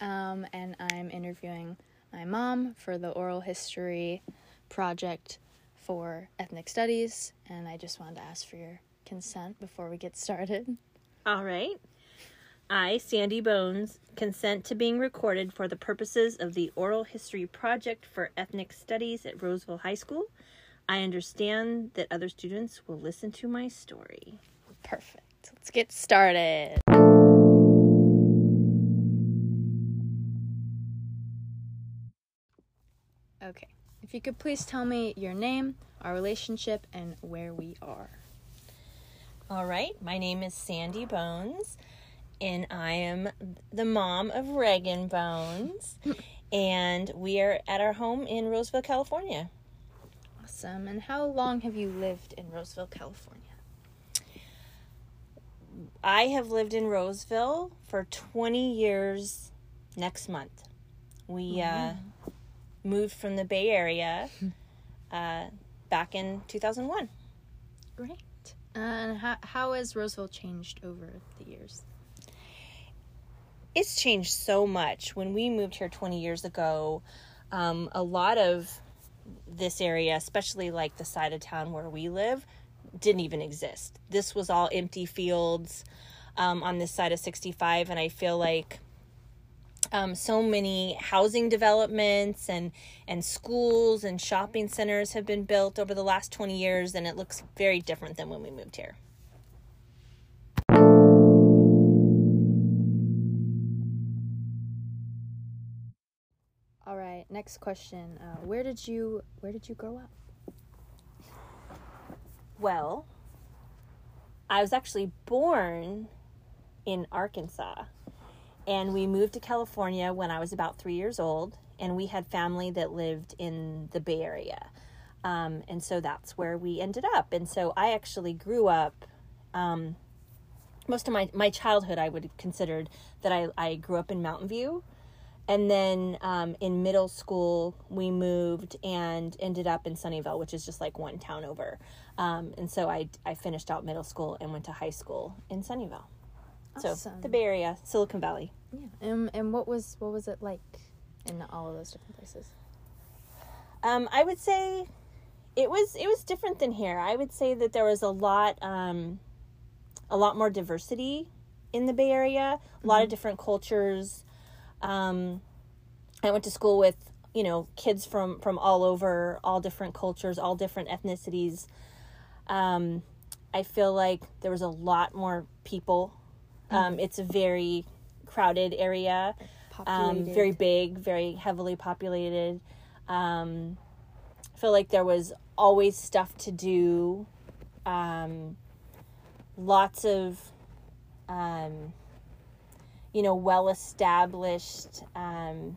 Um, and I'm interviewing my mom for the oral history project for ethnic studies. And I just wanted to ask for your consent before we get started. All right. I, Sandy Bones, consent to being recorded for the purposes of the Oral History Project for Ethnic Studies at Roseville High School. I understand that other students will listen to my story. Perfect. Let's get started. If you could please tell me your name, our relationship, and where we are. All right. My name is Sandy Bones, and I am the mom of Reagan Bones, and we are at our home in Roseville, California. Awesome. And how long have you lived in Roseville, California? I have lived in Roseville for 20 years next month. We uh, moved from the Bay Area uh, back in 2001. Great. And how, how has Roseville changed over the years? It's changed so much. When we moved here 20 years ago, um, a lot of this area, especially like the side of town where we live, didn't even exist. This was all empty fields um, on this side of 65, and I feel like um, so many housing developments and and schools and shopping centers have been built over the last 20 years, and it looks very different than when we moved here. All right. Next question. Uh, where did you Where did you grow up? Well, I was actually born in Arkansas, and we moved to California when I was about three years old, and we had family that lived in the Bay Area. Um, and so that's where we ended up. And so I actually grew up, um, most of my, my childhood, I would have considered that I, I grew up in Mountain View. And then um, in middle school, we moved and ended up in Sunnyvale, which is just like one town over. Um, and so I, I finished out middle school and went to high school in Sunnyvale. So the Bay Area, Silicon Valley. Yeah. And and what was what was it like in all of those different places? Um, I would say it was it was different than here. I would say that there was a lot um, a lot more diversity in the Bay Area. A lot of different cultures. Um, I went to school with you know kids from from all over, all different cultures, all different ethnicities. Um, I feel like there was a lot more people. Um, it's a very crowded area um, very big, very heavily populated. Um, I feel like there was always stuff to do. Um, lots of, um, you know, well established um,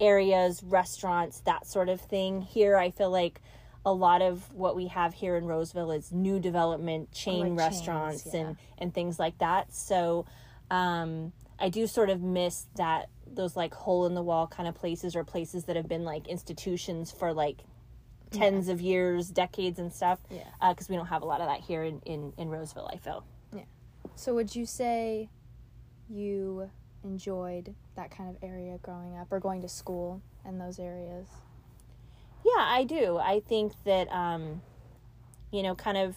areas, restaurants, that sort of thing. Here, I feel like a lot of what we have here in Roseville is new development, chain like chains, restaurants, yeah. and and things like that. So um, I do sort of miss that those like hole in the wall kind of places or places that have been like institutions for like tens of years, decades, and stuff. Yeah. Because we don't have a lot of that here in in, in Roseville. I feel. Yeah. So would you say you enjoyed that kind of area growing up or going to school in those areas? Yeah, I do. I think that um, you know, kind of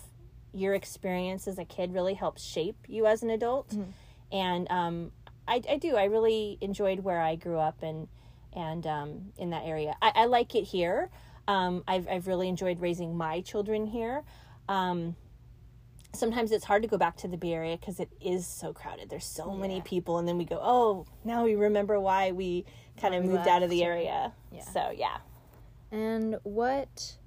your experience as a kid really helps shape you as an adult. And um, I, I do. I really enjoyed where I grew up and and um, in that area. I, I like it here. Um, I've I've really enjoyed raising my children here. Um, sometimes it's hard to go back to the Bay Area because it is so crowded. There's so many people, and then we go, oh, now we remember why we kind of moved out of the area. yeah. So yeah. And what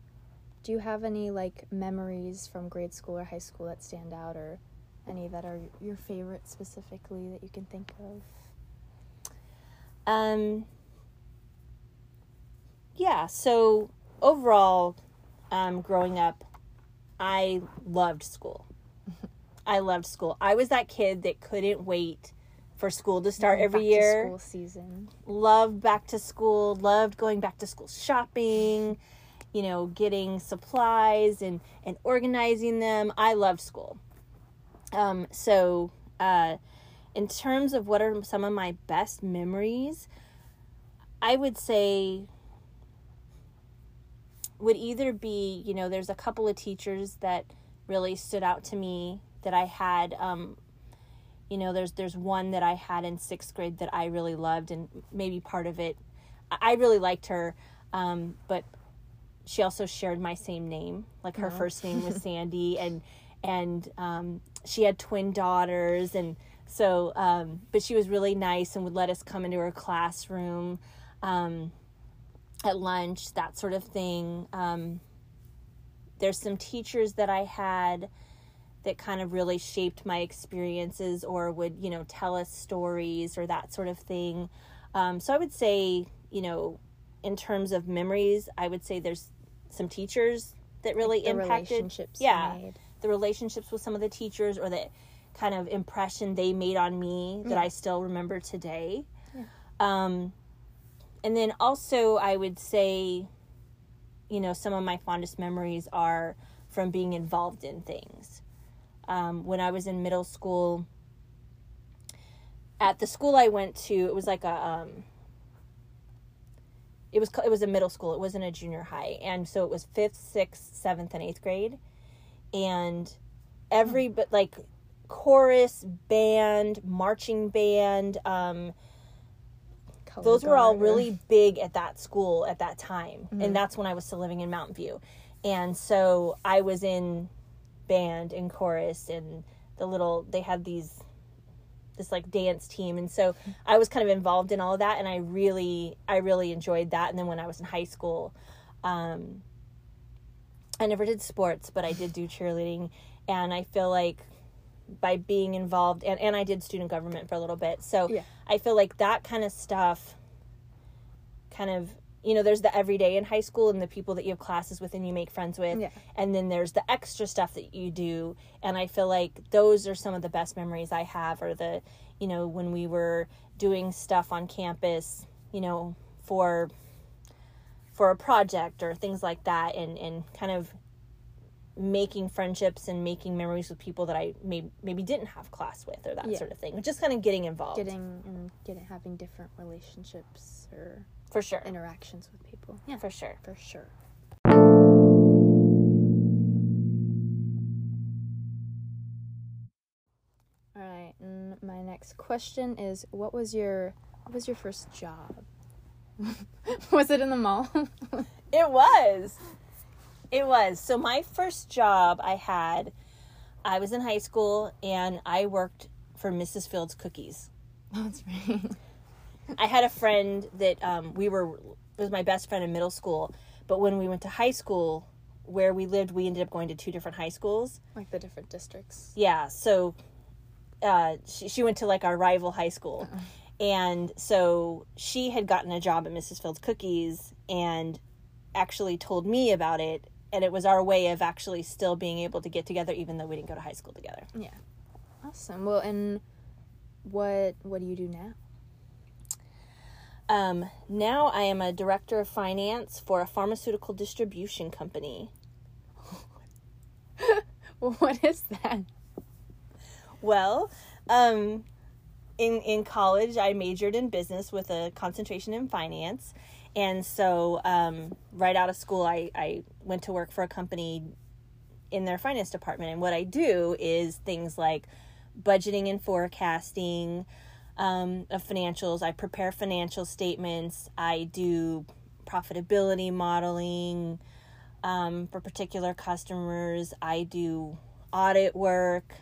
do you have any like memories from grade school or high school that stand out or any that are your favorite specifically that you can think of? Um, yeah, so overall, um, growing up, I loved school. I loved school. I was that kid that couldn't wait for school to start every Back to year. school season. Loved back to school, loved going back to school shopping, you know, getting supplies and, and organizing them. I loved school. Um, so, uh, in terms of what are some of my best memories, I would say would either be, you know, there's a couple of teachers that really stood out to me that I had um, you know there's there's one that i had in sixth grade that i really loved and maybe part of it i really liked her um, but she also shared my same name like her oh. first name was sandy and and um, she had twin daughters and so um, but she was really nice and would let us come into her classroom um, at lunch that sort of thing um, there's some teachers that i had that kind of really shaped my experiences or would you know tell us stories or that sort of thing. Um, so i would say you know in terms of memories i would say there's some teachers that really like impacted relationships yeah the relationships with some of the teachers or the kind of impression they made on me that i still remember today. Yeah. um, and then also i would say you know some of my fondest memories are from being involved in things um, when I was in middle school. At the school I went to, it was like a um, it was it was a middle school. It wasn't a junior high, and so it was fifth, sixth, seventh, and eighth grade, and every but like chorus, band, marching band. Um, those were all really big at that school at that time, mm-hmm. and that's when I was still living in Mountain View, and so I was in band and chorus and the little they had these this like dance team. And so I was kind of involved in all of that and I really I really enjoyed that. And then when I was in high school um I never did sports but I did do cheerleading. And I feel like by being involved and, and I did student government for a little bit. So yeah. I feel like that kind of stuff kind of you know, there's the everyday in high school and the people that you have classes with and you make friends with. Yeah. And then there's the extra stuff that you do. And I feel like those are some of the best memories I have, or the, you know, when we were doing stuff on campus, you know, for for a project or things like that and and kind of making friendships and making memories with people that I may, maybe didn't have class with or that yeah. sort of thing. Just kind of getting involved. Getting and getting having different relationships or for sure. Interactions with people. Yeah. For sure. For sure. All right. And my next question is what was your what was your first job? was it in the mall? it was. It was. So my first job I had I was in high school and I worked for Mrs. Fields Cookies. That's right. I had a friend that um, we were was my best friend in middle school, but when we went to high school, where we lived, we ended up going to two different high schools, like the different districts. Yeah, so uh, she she went to like our rival high school, uh-uh. and so she had gotten a job at Mrs. Fields Cookies and actually told me about it, and it was our way of actually still being able to get together, even though we didn't go to high school together. Yeah, awesome. Well, and what what do you do now? Um, now I am a director of finance for a pharmaceutical distribution company. what is that? Well, um, in in college, I majored in business with a concentration in finance, and so um, right out of school, I I went to work for a company in their finance department, and what I do is things like budgeting and forecasting um, of financials. I prepare financial statements. I do profitability modeling um, for particular customers. I do audit work,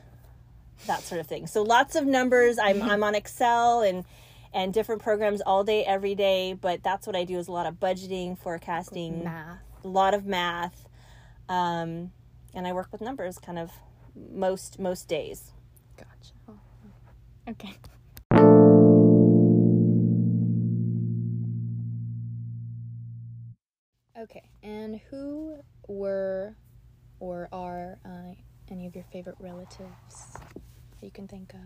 that sort of thing. So lots of numbers. I'm I'm on Excel and and different programs all day, every day. But that's what I do is a lot of budgeting, forecasting, math, a lot of math, um, and I work with numbers kind of most most days. Gotcha. Oh. Okay. Okay, and who were or are uh, any of your favorite relatives that you can think of?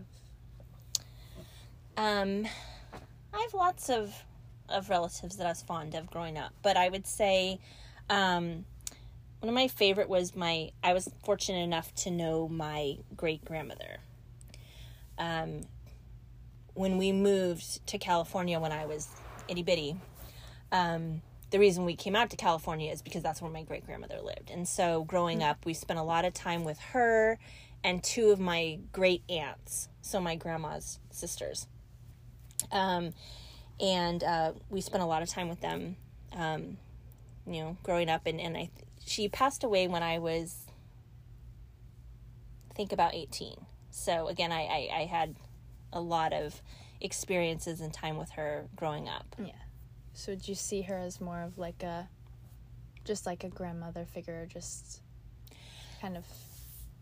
Um, I have lots of of relatives that I was fond of growing up, but I would say um, one of my favorite was my. I was fortunate enough to know my great grandmother. Um, when we moved to California when I was itty bitty, um, the reason we came out to California is because that's where my great grandmother lived. And so growing up, we spent a lot of time with her and two of my great aunts, so my grandma's sisters. Um, and uh, we spent a lot of time with them, um, you know, growing up. And, and I, she passed away when I was, I think, about 18. So again, I, I, I had a lot of experiences and time with her growing up. Yeah. So do you see her as more of like a, just like a grandmother figure, just kind of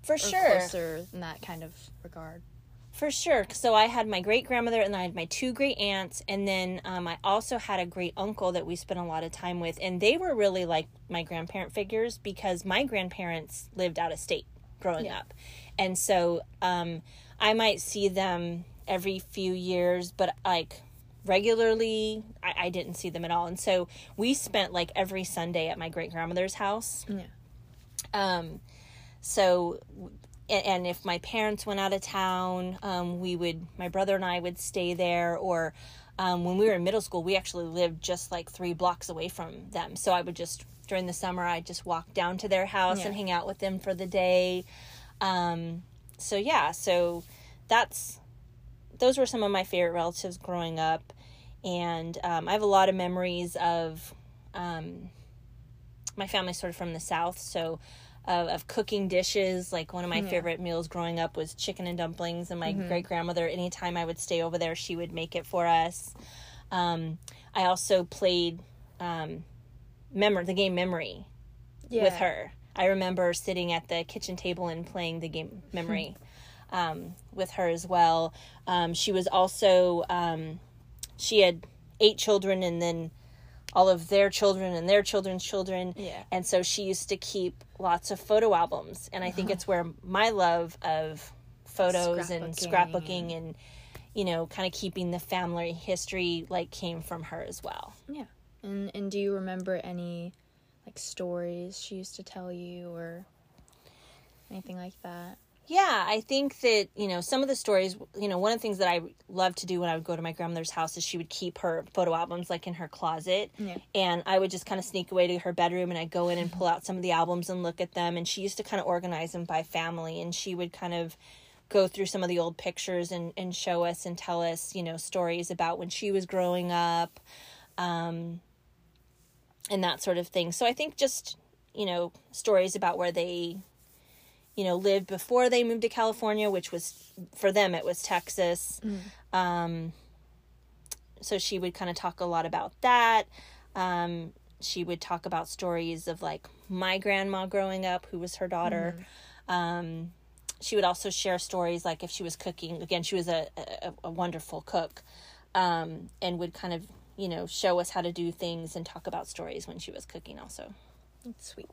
For or sure. closer in that kind of regard? For sure. So I had my great grandmother and I had my two great aunts. And then um, I also had a great uncle that we spent a lot of time with. And they were really like my grandparent figures because my grandparents lived out of state growing Yeah. up. And so um, I might see them every few years, but like regularly, I, I didn't see them at all. And so we spent like every Sunday at my great grandmother's house. Yeah. Um, so, and, and if my parents went out of town, um, we would, my brother and I would stay there. Or um, when we were in middle school, we actually lived just like three blocks away from them. So I would just, during the summer, I'd just walk down to their house Yeah. and hang out with them for the day. Um, so yeah, so that's, those were some of my favorite relatives growing up. And um, I have a lot of memories of um, my family sort of from the south, so of, of cooking dishes. Like one of my Yeah. favorite meals growing up was chicken and dumplings, and my great grandmother, anytime I would stay over there, she would make it for us. Um, I also played um, memor the game Memory Yeah. with her. I remember sitting at the kitchen table and playing the game Memory um, with her as well. Um, she was also um, she had eight children and then all of their children and their children's children. Yeah. And so she used to keep lots of photo albums, and I think uh-huh. it's where my love of photos and Scrapbooking. scrapbooking and you know kind of keeping the family history like came from her as well. Yeah. And and do you remember any like stories she used to tell you or anything like that? Yeah, I think that, you know, some of the stories, you know, one of the things that I loved to do when I would go to my grandmother's house is she would keep her photo albums like in her closet. Yeah. And I would just kind of sneak away to her bedroom and I'd go in and pull out some of the albums and look at them. And she used to kind of organize them by family. And she would kind of go through some of the old pictures and, and show us and tell us, you know, stories about when she was growing up um, and that sort of thing. So I think just, you know, stories about where they you know, lived before they moved to California, which was for them it was Texas. Um, so she would kind of talk a lot about that. Um, she would talk about stories of like my grandma growing up, who was her daughter. Um, she would also share stories like if she was cooking. Again, she was a a, a wonderful cook, um, and would kind of you know show us how to do things and talk about stories when she was cooking also. That's sweet.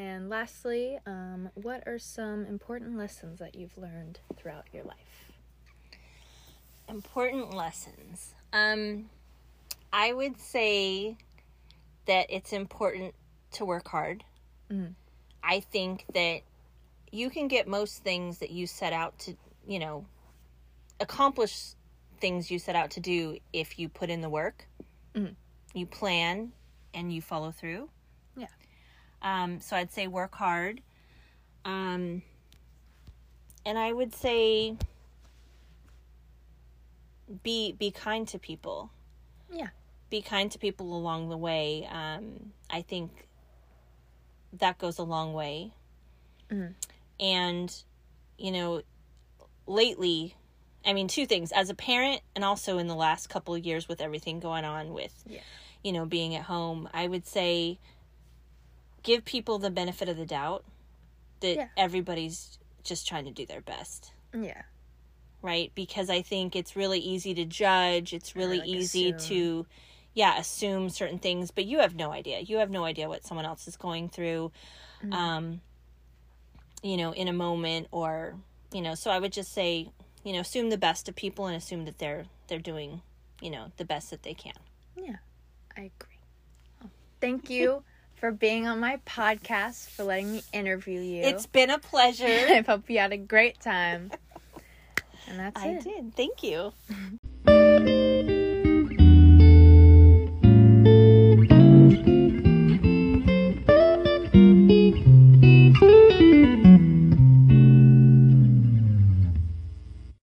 And lastly, um, what are some important lessons that you've learned throughout your life? important lessons. Um, I would say that it's important to work hard. Mhm. I think that you can get most things that you set out to, you know, accomplish things you set out to do if you put in the work, Mhm. you plan, and you follow through. Um, so I'd say work hard. Um, and I would say be be kind to people. Yeah. Be kind to people along the way. Um, I think that goes a long way. Mhm. And you know, lately, I mean, two things as a parent, and also in the last couple of years with everything going on with, Yeah. you know, being at home, I would say give people the benefit of the doubt that Yeah. everybody's just trying to do their best Yeah. right? Because I think it's really easy to judge. It's really like, easy assume. to, yeah, assume certain things, but you have no idea. You have no idea what someone else is going through, Mm-hmm. um, you know, in a moment or, you know, so I would just say, you know, assume the best of people and assume that they're, they're doing, you know, the best that they can. Yeah. I agree. Thank you for being on my podcast, for letting me interview you. It's been a pleasure. I hope you had a great time. And that's I it. did. Thank you.